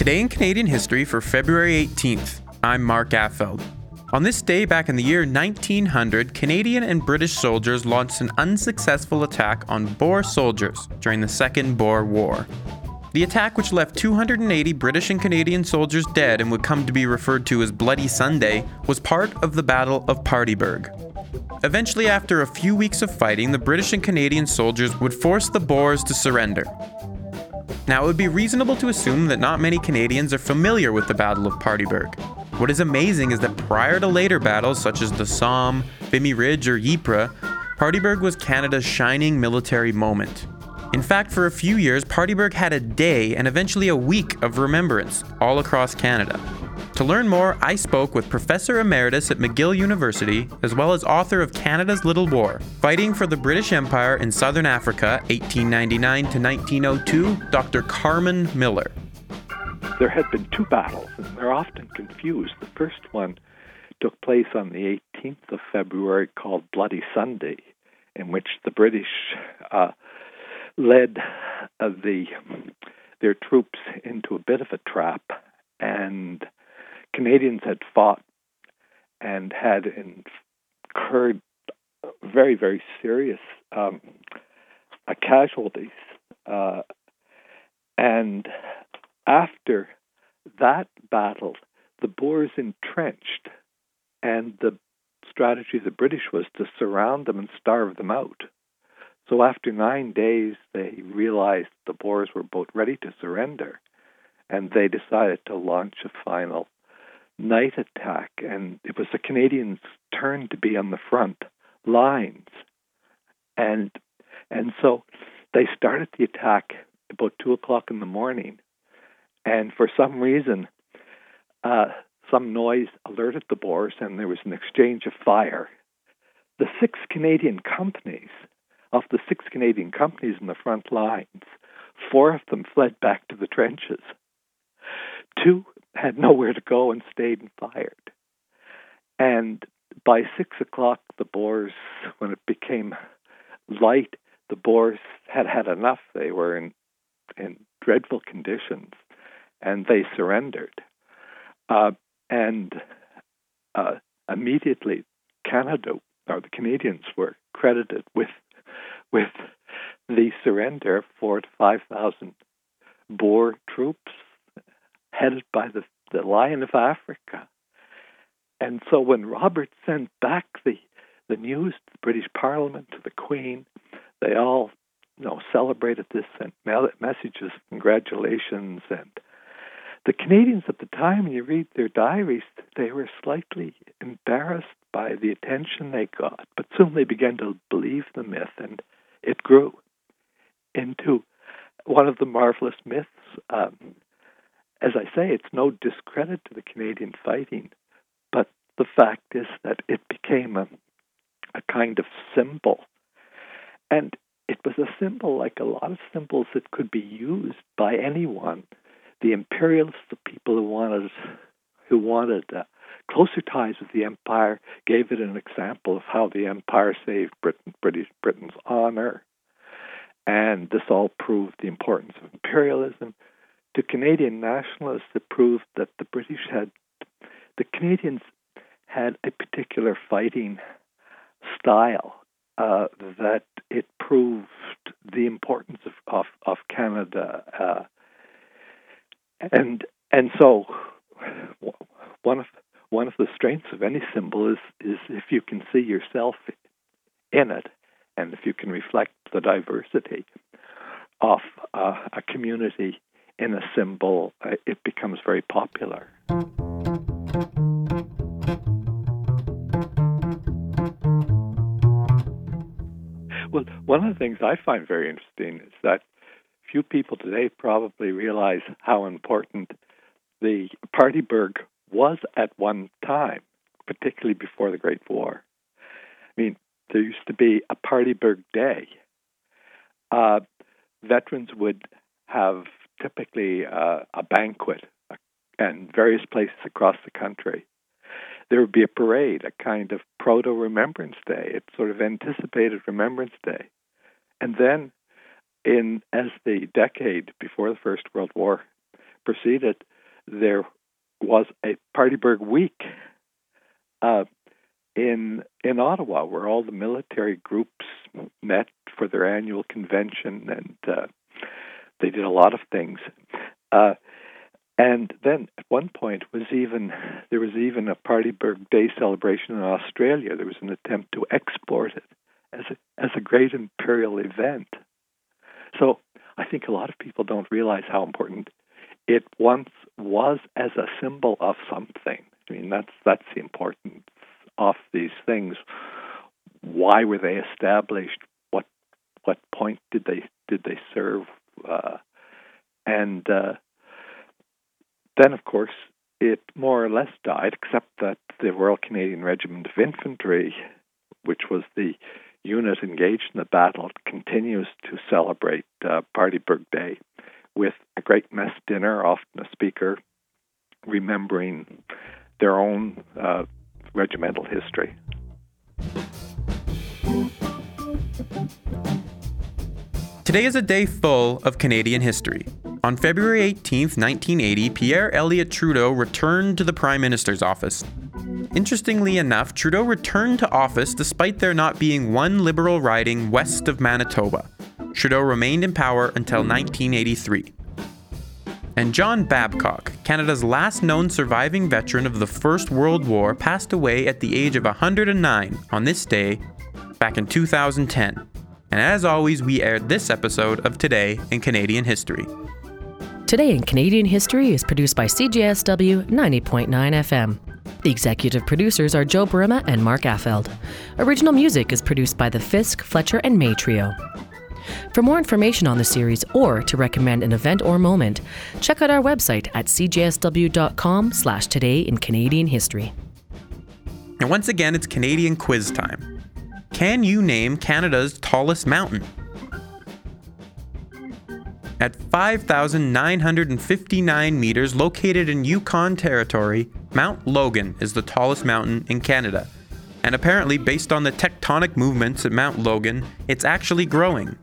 Today in Canadian history for February 18th, I'm Mark Affeld. On this day back in the year 1900, Canadian and British soldiers launched an unsuccessful attack on Boer soldiers during the Second Boer War. The attack, which left 280 British and Canadian soldiers dead and would come to be referred to as Bloody Sunday, was part of the Battle of Paardeberg. Eventually, after a few weeks of fighting, the British and Canadian soldiers would force the Boers to surrender. Now, it would be reasonable to assume that not many Canadians are familiar with the Battle of Paardeberg. What is amazing is that prior to later battles such as the Somme, Vimy Ridge, or Ypres, Paardeberg was Canada's shining military moment. In fact, for a few years, Paardeberg had a day and eventually a week of remembrance all across Canada. To learn more, I spoke with Professor Emeritus at McGill University, as well as author of Canada's Little War Fighting for the British Empire in Southern Africa, 1899 to 1902, Dr. Carmen Miller. There had been two battles, and they're often confused. The first one took place on the 18th of February, called Bloody Sunday, in which the British uh, led uh, the their troops into a bit of a trap and Canadians had fought and had incurred very, very serious um, uh, casualties. Uh, and after that battle, the Boers entrenched, and the strategy of the British was to surround them and starve them out. So after nine days, they realized the Boers were both ready to surrender, and they decided to launch a final night attack, and it was the Canadians' turn to be on the front lines, and and so they started the attack about two o'clock in the morning, and for some reason, uh, some noise alerted the Boers, and there was an exchange of fire. The six Canadian companies, of the six Canadian companies in the front lines, four of them fled back to the trenches. Two had nowhere to go and stayed and fired. And by six o'clock, the Boers, when it became light, the Boers had had enough. They were in in dreadful conditions, and they surrendered. Uh, and uh, immediately, Canada or the Canadians were credited with with the surrender of four to five thousand Boer troops headed by the, the Lion of Africa. And so when Robert sent back the, the news to the British Parliament, to the Queen, they all you know, celebrated this, sent messages, congratulations. And the Canadians at the time, you read their diaries, they were slightly embarrassed by the attention they got, but soon they began to believe the myth, and it grew into one of the marvelous myths um, as I say, it's no discredit to the Canadian fighting, but the fact is that it became a, a kind of symbol. And it was a symbol like a lot of symbols that could be used by anyone. The imperialists, the people who wanted who wanted uh, closer ties with the empire, gave it an example of how the empire saved Britain, British Britain's honor, and this all proved the importance of imperialism to Canadian nationalists, it proved that the British had, the Canadians had a particular fighting style uh, that it proved the importance of, of, of Canada. Uh, and and so one of one of the strengths of any symbol is is if you can see yourself in it, and if you can reflect the diversity of uh, a community in a symbol, uh, it becomes very popular. Well, one of the things I find very interesting is that few people today probably realize how important the Paardeberg was at one time, particularly before the Great War. I mean, there used to be a Paardeberg Day. Uh, veterans would have typically uh, a banquet and various places across the country. There would be a parade, a kind of proto Remembrance Day. It sort of anticipated Remembrance Day. And then, in as the decade before the First World War proceeded, there was a Paardeberg week uh, in in Ottawa, where all the military groups met for their annual convention, and uh, they did a lot of things. Uh, and then at one point was even there was even a Paardeberg Day celebration in Australia. There was an attempt to export it as a as a great imperial event. So I think a lot of people don't realize how important it once was as a symbol of something. I mean that's that's the importance of these things. Why were they established? What what point did they did they serve? Uh, and uh, then, of course, it more or less died, except that the Royal Canadian Regiment of Infantry, which was the unit engaged in the battle, continues to celebrate uh, Paardeberg Day with a great mess dinner, often a speaker remembering their own uh, regimental history. Today is a day full of Canadian history. On February 18, 1980, Pierre Elliott Trudeau returned to the Prime Minister's office. Interestingly enough, Trudeau returned to office despite there not being one Liberal riding west of Manitoba. Trudeau remained in power until 1983. And John Babcock, Canada's last known surviving veteran of the First World War, passed away at the age of 109 on this day back in 2010. And as always, we aired this episode of Today in Canadian History. Today in Canadian History is produced by CJSW 90.9 FM. The executive producers are Joe Burima and Mark Affeld. Original music is produced by the Fisk, Fletcher, and May Trio. For more information on the series or to recommend an event or moment, check out our website at cjsw.com slash today in Canadian history. And once again, it's Canadian quiz time. Can you name Canada's tallest mountain? At 5,959 meters, located in Yukon Territory, Mount Logan is the tallest mountain in Canada. And apparently, based on the tectonic movements at Mount Logan, it's actually growing.